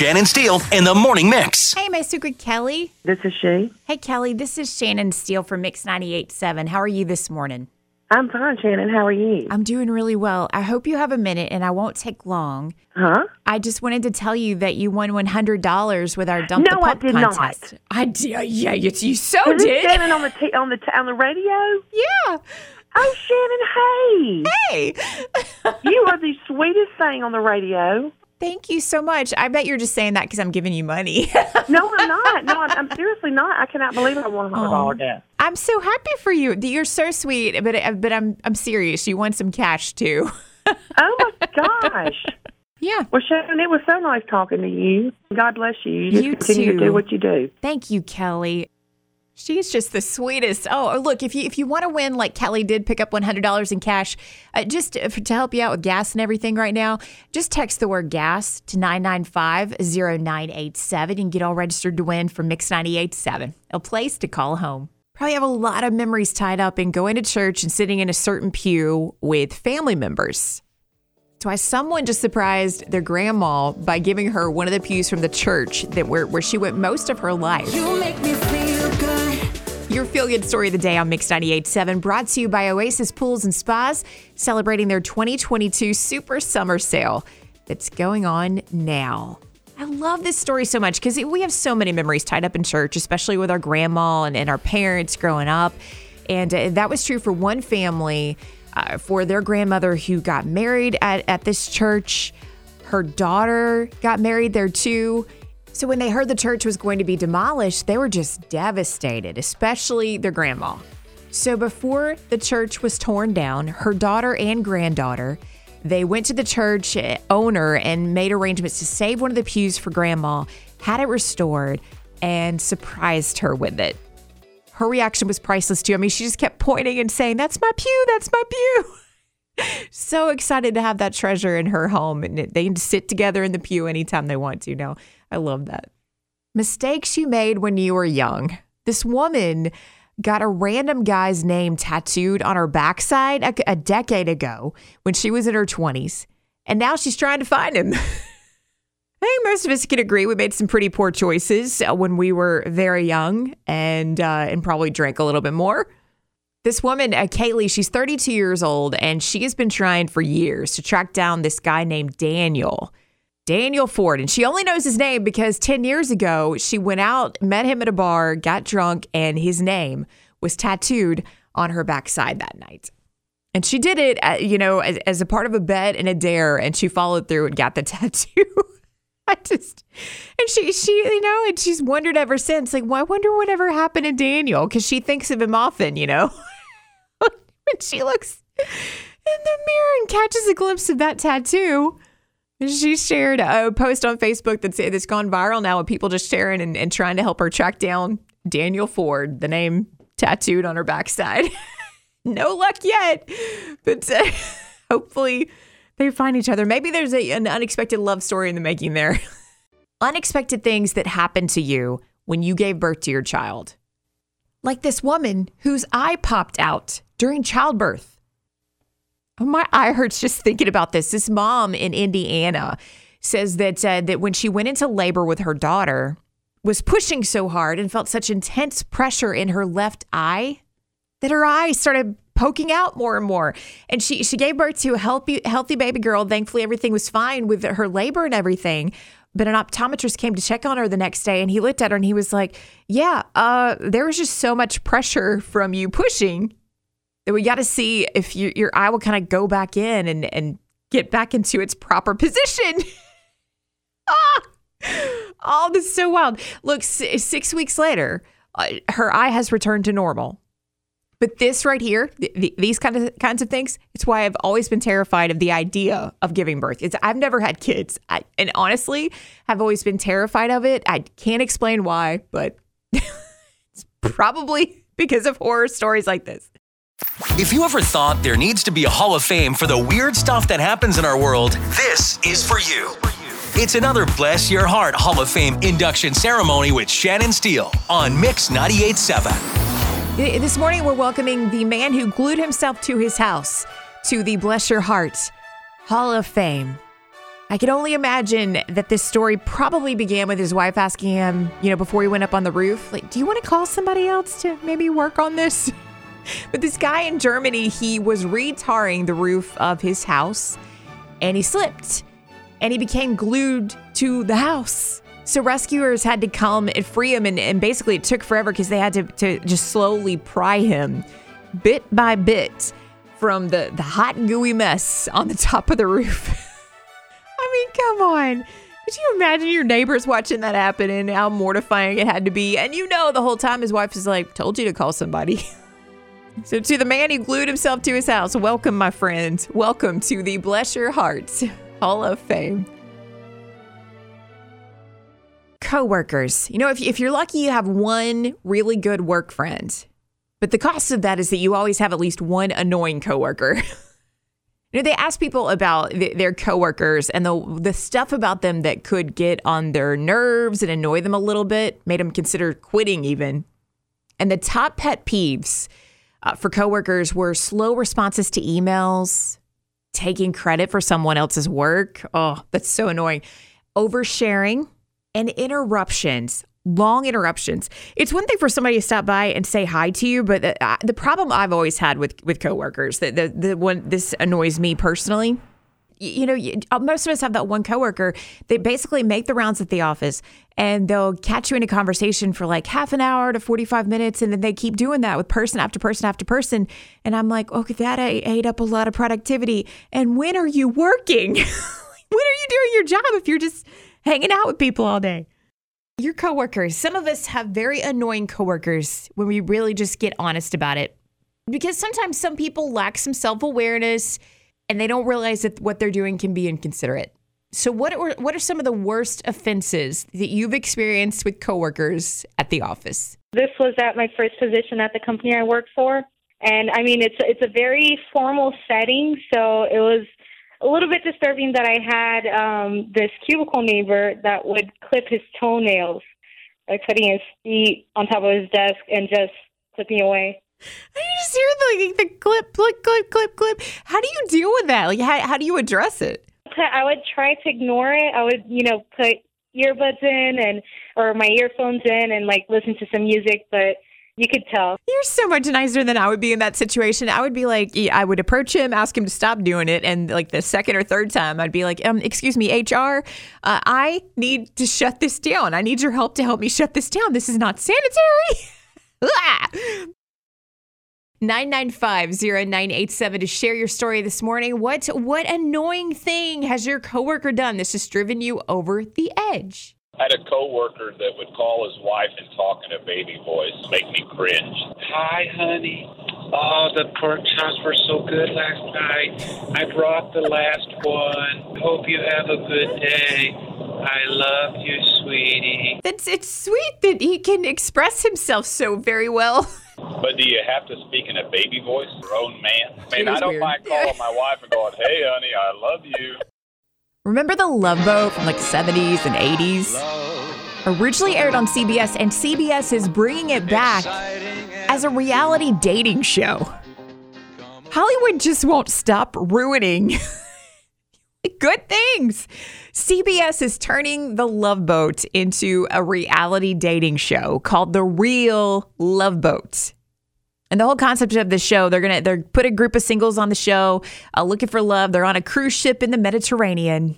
Shannon Steele in the morning mix. Hey, my secret Kelly. This is she. Hey, Kelly, this is Shannon Steele from Mix 98.7. How are you this morning? I'm fine, Shannon. How are you? I'm doing really well. I hope you have a minute and I won't take long. Huh? I just wanted to tell you that you won $100 with our Dump the No, I Pup did not. contest. I did. Yeah, you, you so Is this did. Shannon on the t- on the t- on the radio? Yeah. Oh, Shannon, Hey. hey! you are the sweetest thing on the radio. Thank you so much. I bet you're just saying that because I'm giving you money. No, I'm not. No, I'm, I'm seriously not. I cannot believe I won a hundred dollar. I'm so happy for you. You're so sweet, but uh, but I'm I'm serious. You won some cash too. Oh my gosh! yeah. Well, Shannon, it was so nice talking to you. God bless you. You You continue to too. do what you do. Thank you, Kelly. She's just the sweetest. Oh, look, if you if you want to win like Kelly did, pick up one hundred dollars in cash, uh, just to, to help you out with gas and everything right now. Just text the word gas to 995-0987 and get all registered to win from Mix 98.7, a place to call home. Probably have a lot of memories tied up in going to church and sitting in a certain pew with family members. That's why someone just surprised their grandma by giving her one of the pews from the church that where, where she went most of her life. Your feel good story of the day on Mix 98.7 brought to you by Oasis Pools and Spas, celebrating their 2022 Super Summer Sale that's going on now. I love this story so much because we have so many memories tied up in church, especially with our grandma and, and our parents growing up. And uh, that was true for one family, uh, for their grandmother who got married at, at this church. Her daughter got married there too. So when they heard the church was going to be demolished, they were just devastated, especially their grandma. So before the church was torn down, her daughter and granddaughter, they went to the church owner and made arrangements to save one of the pews for grandma, had it restored, and surprised her with it. Her reaction was priceless too. I mean, she just kept pointing and saying, "That's my pew, that's my pew." so excited to have that treasure in her home and they can sit together in the pew anytime they want to now i love that mistakes you made when you were young this woman got a random guy's name tattooed on her backside a, a decade ago when she was in her 20s and now she's trying to find him I think most of us can agree we made some pretty poor choices uh, when we were very young and uh, and probably drank a little bit more. This woman, uh, Kaylee, she's 32 years old, and she has been trying for years to track down this guy named Daniel. Daniel Ford. And she only knows his name because 10 years ago, she went out, met him at a bar, got drunk, and his name was tattooed on her backside that night. And she did it, uh, you know, as, as a part of a bet and a dare, and she followed through and got the tattoo. I just, and she, she, you know, and she's wondered ever since, like, well, I wonder whatever happened to Daniel because she thinks of him often, you know. when she looks in the mirror and catches a glimpse of that tattoo. She shared a post on Facebook that's, that's gone viral now with people just sharing and, and trying to help her track down Daniel Ford, the name tattooed on her backside. no luck yet, but uh, hopefully they find each other. Maybe there's a, an unexpected love story in the making there. unexpected things that happened to you when you gave birth to your child. Like this woman whose eye popped out during childbirth. My eye hurts just thinking about this. This mom in Indiana says that uh, that when she went into labor with her daughter, was pushing so hard and felt such intense pressure in her left eye that her eye started poking out more and more. And she she gave birth to a healthy healthy baby girl. Thankfully, everything was fine with her labor and everything. But an optometrist came to check on her the next day, and he looked at her and he was like, "Yeah, uh, there was just so much pressure from you pushing we got to see if you, your eye will kind of go back in and and get back into its proper position." ah! Oh, this is so wild. Look, six weeks later, uh, her eye has returned to normal. But this right here, th- th- these kind of kinds of things, it's why I've always been terrified of the idea of giving birth. It's I've never had kids, I, and honestly, have always been terrified of it. I can't explain why, but it's probably because of horror stories like this. If you ever thought there needs to be a Hall of Fame for the weird stuff that happens in our world, this is for you. It's another Bless Your Heart Hall of Fame induction ceremony with Shannon Steele on Mix 98.7. I- This morning, we're welcoming the man who glued himself to his house to the Bless Your Heart Hall of Fame. I can only imagine that this story probably began with his wife asking him, you know, before he went up on the roof, like, do you want to call somebody else to maybe work on this? But this guy in Germany, he was retarring the roof of his house and he slipped and he became glued to the house. So rescuers had to come and free him, and, and basically it took forever because they had to, to just slowly pry him bit by bit from the, the hot, gooey mess on the top of the roof. I mean, come on. Could you imagine your neighbors watching that happen and how mortifying it had to be? And you know, the whole time his wife is like, told you to call somebody. so, to the man who glued himself to his house, welcome, my friend. Welcome to the Bless Your Hearts Hall of Fame. Coworkers. You know, if, if you're lucky, you have one really good work friend. But the cost of that is that you always have at least one annoying coworker. you know, they ask people about th- their coworkers and the the stuff about them that could get on their nerves and annoy them a little bit, made them consider quitting even. And the top pet peeves uh, for coworkers were slow responses to emails, taking credit for someone else's work. Oh, that's so annoying. Oversharing and interruptions. Long interruptions. It's one thing for somebody to stop by and say hi to you, but the, uh, the problem I've always had with with coworkers that the the one this annoys me personally you know, uh, most of us have that one coworker. They basically make the rounds at the office and they'll catch you in a conversation for like half an hour to 45 minutes. And then they keep doing that with person after person after person. And I'm like, okay, that ate up a lot of productivity. And when are you working? when are you doing your job if you're just hanging out with people all day? Your coworkers, some of us have very annoying coworkers when we really just get honest about it. Because sometimes some people lack some self awareness and they don't realize that what they're doing can be inconsiderate. So, what are, what are some of the worst offenses that you've experienced with coworkers at the office? This was at my first position at the company I work for, and I mean it's it's a very formal setting, so it was a little bit disturbing that I had um, this cubicle neighbor that would clip his toenails by putting his feet on top of his desk and just clipping away. The, like, the clip, clip, clip, clip, clip. How do you deal with that? Like, how, how do you address it? I would try to ignore it. I would, you know, put earbuds in and or my earphones in and like listen to some music, but you could tell. You're so much nicer than I would be in that situation. I would be like, I would approach him, ask him to stop doing it, and like the second or third time, I'd be like, um, excuse me, HR, uh, I need to shut this down. I need your help to help me shut this down. This is not sanitary. 995-0987 to share your story this morning. What what annoying thing has your coworker done that's just driven you over the edge? I had a coworker that would call his wife and talk in a baby voice, make me cringe. Hi, honey. Oh, the pork chops were so good last night. I brought the last one. Hope you have a good day. I love you, sweetie. That's it's sweet that he can express himself so very well. But do you have to speak in a baby voice, your own man? I mean, I don't weird. mind calling my wife and going, "Hey, honey, I love you." Remember the Love Boat from like 70s and 80s? Originally aired on CBS, and CBS is bringing it back as a reality dating show. Hollywood just won't stop ruining good things. CBS is turning the Love Boat into a reality dating show called The Real Love Boat. And the whole concept of the show, they're gonna they're put a group of singles on the show, uh, looking for love. They're on a cruise ship in the Mediterranean.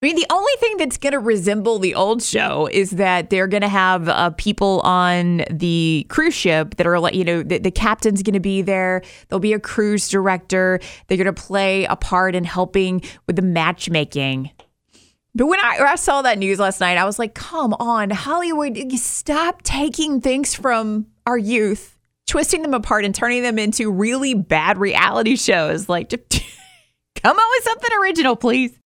I mean, the only thing that's going to resemble the old show is that they're going to have uh, people on the cruise ship that are like, you know, the, the captain's going to be there. There'll be a cruise director. They're going to play a part in helping with the matchmaking. But when I, when I saw that news last night, I was like, come on, Hollywood, stop taking things from our youth, twisting them apart and turning them into really bad reality shows. Like, come up with something original, please.